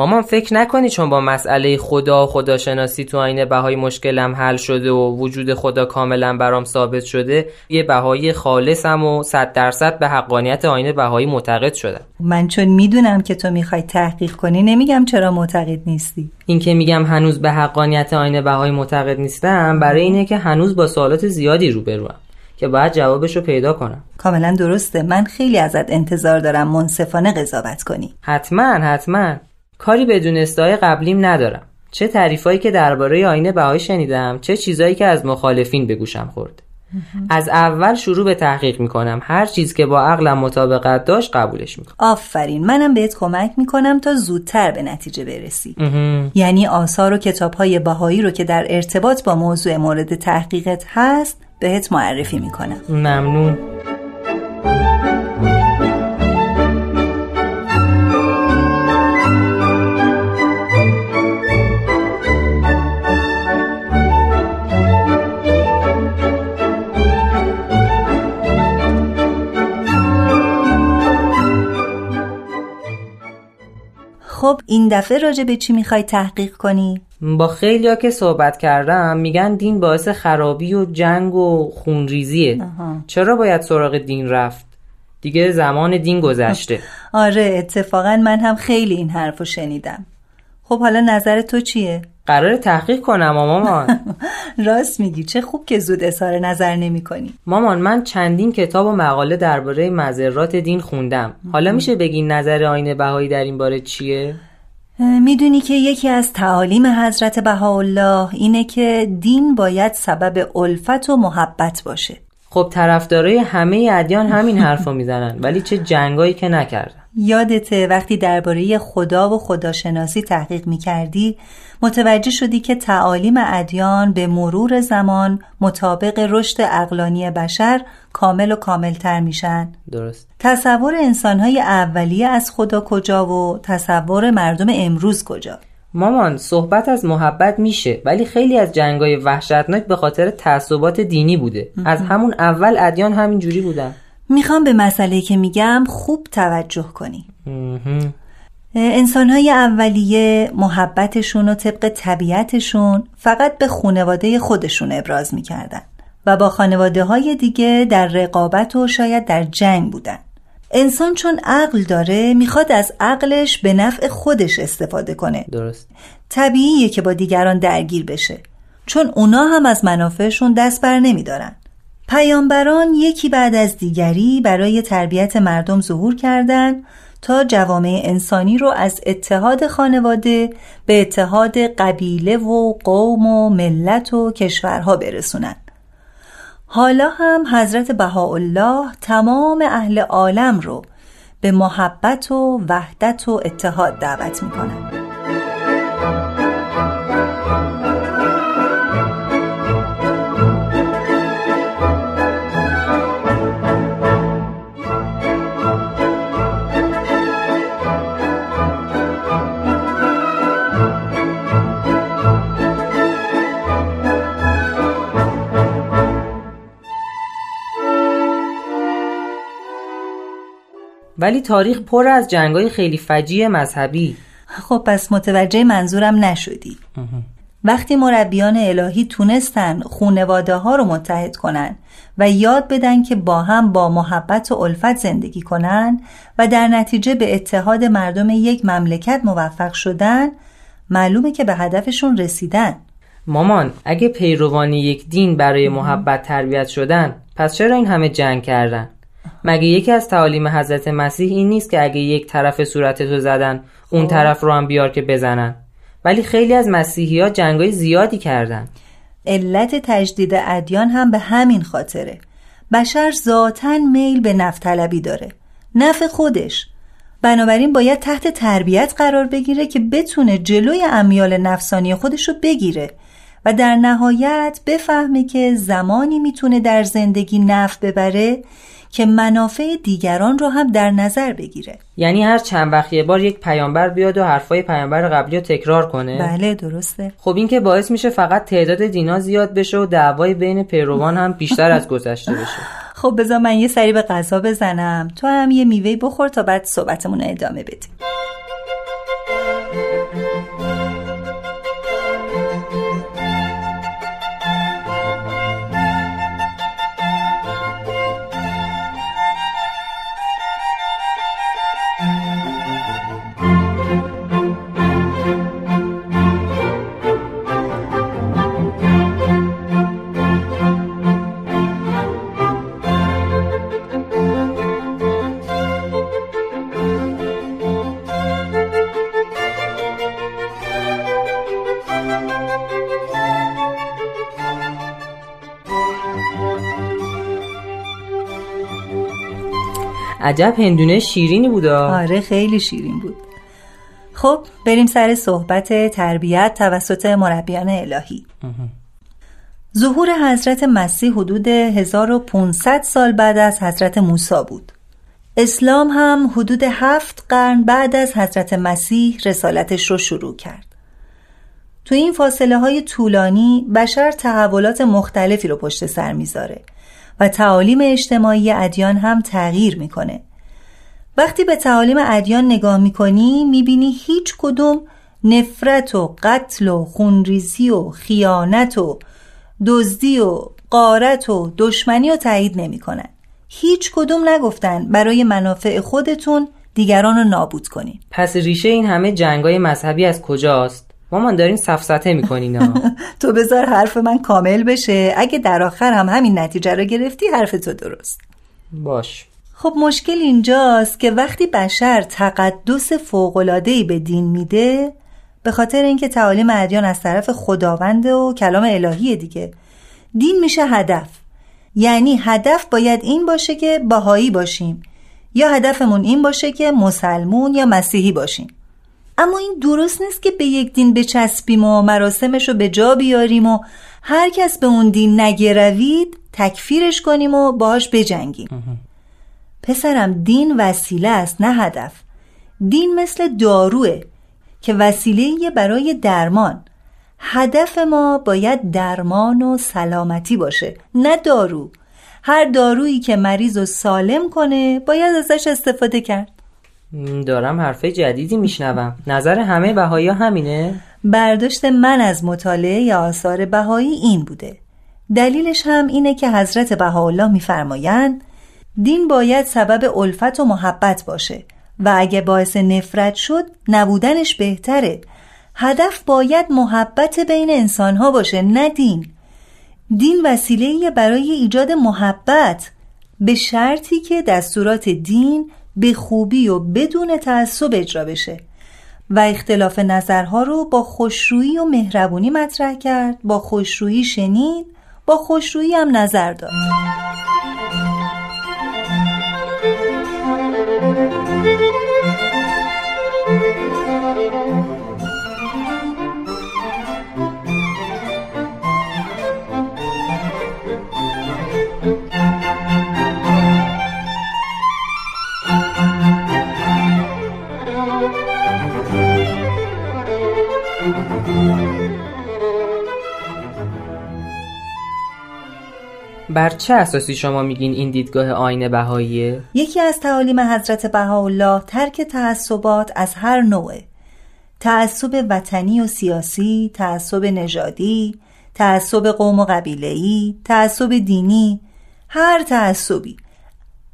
مامان فکر نکنی چون با مسئله خدا و خداشناسی تو آینه بهایی مشکلم حل شده و وجود خدا کاملا برام ثابت شده یه بهایی خالصم و صد درصد به حقانیت آینه بهایی معتقد شدم. من چون می‌دونم که تو می‌خوای تحقیق کنی نمیگم چرا معتقد نیستی. این که میگم هنوز به حقانیت آینه بهایی معتقد نیستم برای اینه که هنوز با سوالات زیادی روبروم که باید جوابش رو پیدا کنم. کاملا درسته. من خیلی ازت انتظار دارم منصفانه قضاوت کنی. حتما حتما. کاری بدون استای قبلیم ندارم. چه تعریفایی که درباره آینه بهایی شنیدم چه چیزایی که از مخالفین به گوشم خورد. از اول شروع به تحقیق می‌کنم. هر چیز که با عقلم مطابقت داشت قبولش می‌کنم. آفرین. منم بهت کمک می‌کنم تا زودتر به نتیجه برسی. یعنی آثار و کتابهای بهایی رو که در ارتباط با موضوع مورد تحقیقت هست بهت معرفی می‌کنم. ممنون. خب این دفعه راجع به چی می‌خوای تحقیق کنی؟ با خیلیا که صحبت کردم میگن دین باعث خرابی و جنگ و خونریزیه چرا باید سراغ دین رفت؟ دیگه زمان دین گذشته آره اتفاقا من هم خیلی این حرفو شنیدم خب حالا نظر تو چیه؟ قرار تحقیق کنم مامان. راست میگی. چه خوب که زود اظهار نظر نمی کنی. مامان من چندین کتاب و مقاله درباره مذرات دین خوندم. حالا میشه بگی نظر آینه بهایی در این باره چیه؟ می‌دونی که یکی از تعالیم حضرت بهاءالله اینه که دین باید سبب الفت و محبت باشه. خب طرفدارای همه ادیان همین حرفو می‌زنن. ولی چه جنگایی که نکردن. یادته وقتی درباره خدا و خداشناسی تحقیق می‌کردی متوجه شدی که تعالیم ادیان به مرور زمان مطابق رشد اقلانی بشر کامل و کاملتر میشن. درست. تصور انسانهای اولیه از خدا کجا و تصور مردم امروز کجا؟ مامان صحبت از محبت میشه ولی خیلی از جنگای وحشتناک به خاطر تعصبات دینی بوده. از همون اول ادیان همین جوری بودن. می‌خوام به مسئله که میگم خوب توجه کنی. انسانهای اولیه محبتشون و طبق طبیعتشون فقط به خانواده خودشون ابراز می‌کردن و با خانواده های دیگه در رقابت و شاید در جنگ بودن. انسان چون عقل داره می‌خواد از عقلش به نفع خودش استفاده کنه. درست. طبیعیه که با دیگران درگیر بشه. چون اونا هم از منافعشون دست بر نمیدارن. پیامبران یکی بعد از دیگری برای تربیت مردم ظهور کردند تا جوامع انسانی رو از اتحاد خانواده به اتحاد قبیله و قوم و ملت و کشورها برسونن. حالا هم حضرت بهاءالله تمام اهل عالم رو به محبت و وحدت و اتحاد دعوت می‌کنن ولی تاریخ پر از جنگای خیلی فجیع مذهبی. خب پس متوجه منظورم نشدی. وقتی مربیان الهی تونستن خونواده ها رو متحد کنن و یاد بدن که با هم با محبت و الفت زندگی کنن و در نتیجه به اتحاد مردم یک مملکت موفق شدن معلومه که به هدفشون رسیدن. مامان اگه پیروان یک دین برای محبت تربیت شدن پس چرا این همه جنگ کردن؟ مگه یکی از تعالیم حضرت مسیح این نیست که اگه یک طرف صورت تو زدن اون طرف رو هم بیار که بزنن؟ ولی خیلی از مسیحی ها جنگای زیادی کردن. علت تجدید ادیان هم به همین خاطره. بشر ذاتا میل به نفط طلبی داره نفع خودش. بنابراین باید تحت تربیت قرار بگیره که بتونه جلوی امیال نفسانی خودش رو بگیره و در نهایت بفهمه که زمانی می‌تونه در زندگی نفع ببره که منافع دیگران رو هم در نظر بگیره. یعنی هر چند وقت یه بار یک پیامبر بیاد و حرفای پیامبر قبلی رو تکرار کنه؟ بله درسته. خب این که باعث میشه فقط تعداد دینا زیاد بشه و دعوای بین پیروان هم بیشتر از گذشته بشه. خب بذار من یه سری به غذا بزنم. تو هم یه میوه بخور تا بعد صحبتمون ادامه بدیم. عجب هندونه شیرینی بود آره خیلی شیرین بود. خب بریم سر صحبت تربیت توسط مربیان الهی. ظهور حضرت مسیح حدود 1500 سال بعد از حضرت موسی بود. اسلام هم حدود هفت قرن بعد از حضرت مسیح رسالتش رو شروع کرد. تو این فاصله های طولانی بشر تحولات مختلفی رو پشت سر می‌ذاره و تعالیم اجتماعی ادیان هم تغییر می‌کنه. وقتی به تعالیم ادیان نگاه می‌کنی می‌بینی هیچ کدوم نفرت و قتل و خونریزی و خیانت و دزدی و قارت و دشمنی و تایید نمی‌کنن. هیچ کدوم نگفتن برای منافع خودتون دیگران رو نابود کنین. پس ریشه این همه جنگای مذهبی از کجاست؟ مامان دارین سفسته می‌کنین تو بذار حرف من کامل بشه. اگه در آخر هم همین نتیجه رو گرفتی حرف تو درست. باش. خب مشکل اینجاست که وقتی بشر تقدس فوقلادهی به دین میده به خاطر اینکه تعالیم ادیان از طرف خداوند و کلام الهی دیگه دین میشه هدف. یعنی هدف باید این باشه که باهایی باشیم یا هدفمون این باشه که مسلمون یا مسیحی باشیم. اما این درست نیست که به یک دین بچسبیم و مراسمش رو به جا بیاریم و هر کس به اون دین نگروید تکفیرش کنیم و باهاش بجنگیم. پسرم دین وسیله است نه هدف. دین مثل داروه که وسیله برای درمان. هدف ما باید درمان و سلامتی باشه نه دارو. هر دارویی که مریض و سالم کنه باید ازش استفاده کرد. دارم حرفه جدیدی میشنوم. نظر همه بهایی همینه؟ برداشت من از مطالعه آثار بهایی این بوده. دلیلش هم اینه که حضرت بهاءالله میفرمایند دین باید سبب الفت و محبت باشه و اگه باعث نفرت شد نبودنش بهتره. هدف باید محبت بین انسانها باشه نه دین. دین وسیله برای ایجاد محبت به شرطی که دستورات دین به خوبی و بدون تعصب اجرا بشه. و اختلاف نظرها رو با خوشرویی و مهربونی مطرح کرد. با خوشرویی شنید با خوشرویی هم نظر داد. بر چه اساسی شما میگین این دیدگاه آینه بهاییه؟ یکی از تعالیم حضرت بهاءالله ترک تعصبات از هر نوعه تعصب وطنی و سیاسی، تعصب نژادی، تعصب قوم و قبیله‌ای، تعصب دینی، هر تعصبی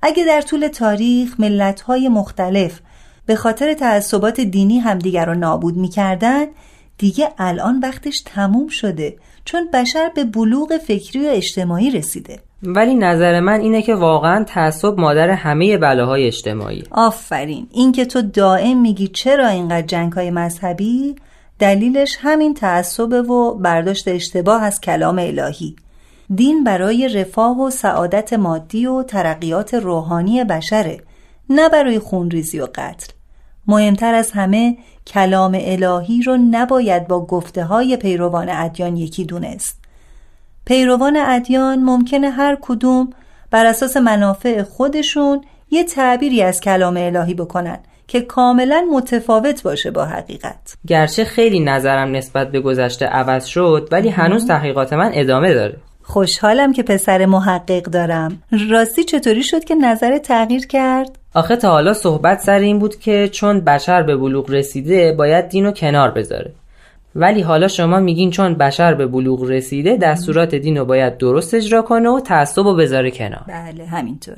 اگه در طول تاریخ ملت‌های مختلف به خاطر تعصبات دینی همدیگر را نابود می‌کردن دیگه الان وقتش تموم شده چون بشر به بلوغ فکری و اجتماعی رسیده. ولی نظر من اینه که واقعا تعصب مادر همه بلاهای اجتماعی. آفرین. اینکه تو دائم میگی چرا اینقدر جنگ های مذهبی دلیلش همین تعصب و برداشت اشتباه از کلام الهی. دین برای رفاه و سعادت مادی و ترقیات روحانی بشره نه برای خونریزی و قتل. مهمتر از همه کلام الهی رو نباید با گفته های پیروان ادیان یکی دونست. پیروان ادیان ممکنه هر کدوم بر اساس منافع خودشون یه تعبیری از کلام الهی بکنن که کاملا متفاوت باشه با حقیقت. گرچه خیلی نظرم نسبت به گذشته عوض شد ولی هنوز تحقیقات من ادامه داره. خوشحالم که پسر محقق دارم. راستی چطوری شد که نظر تغییر کرد؟ آخه تا حالا صحبت سر این بود که چون بشر به بلوغ رسیده باید دین رو کنار بذاره. ولی حالا شما میگین چون بشر به بلوغ رسیده دستورات دین رو باید درست اجرا کنه و تعصب رو بذاره کنار. بله همینطور.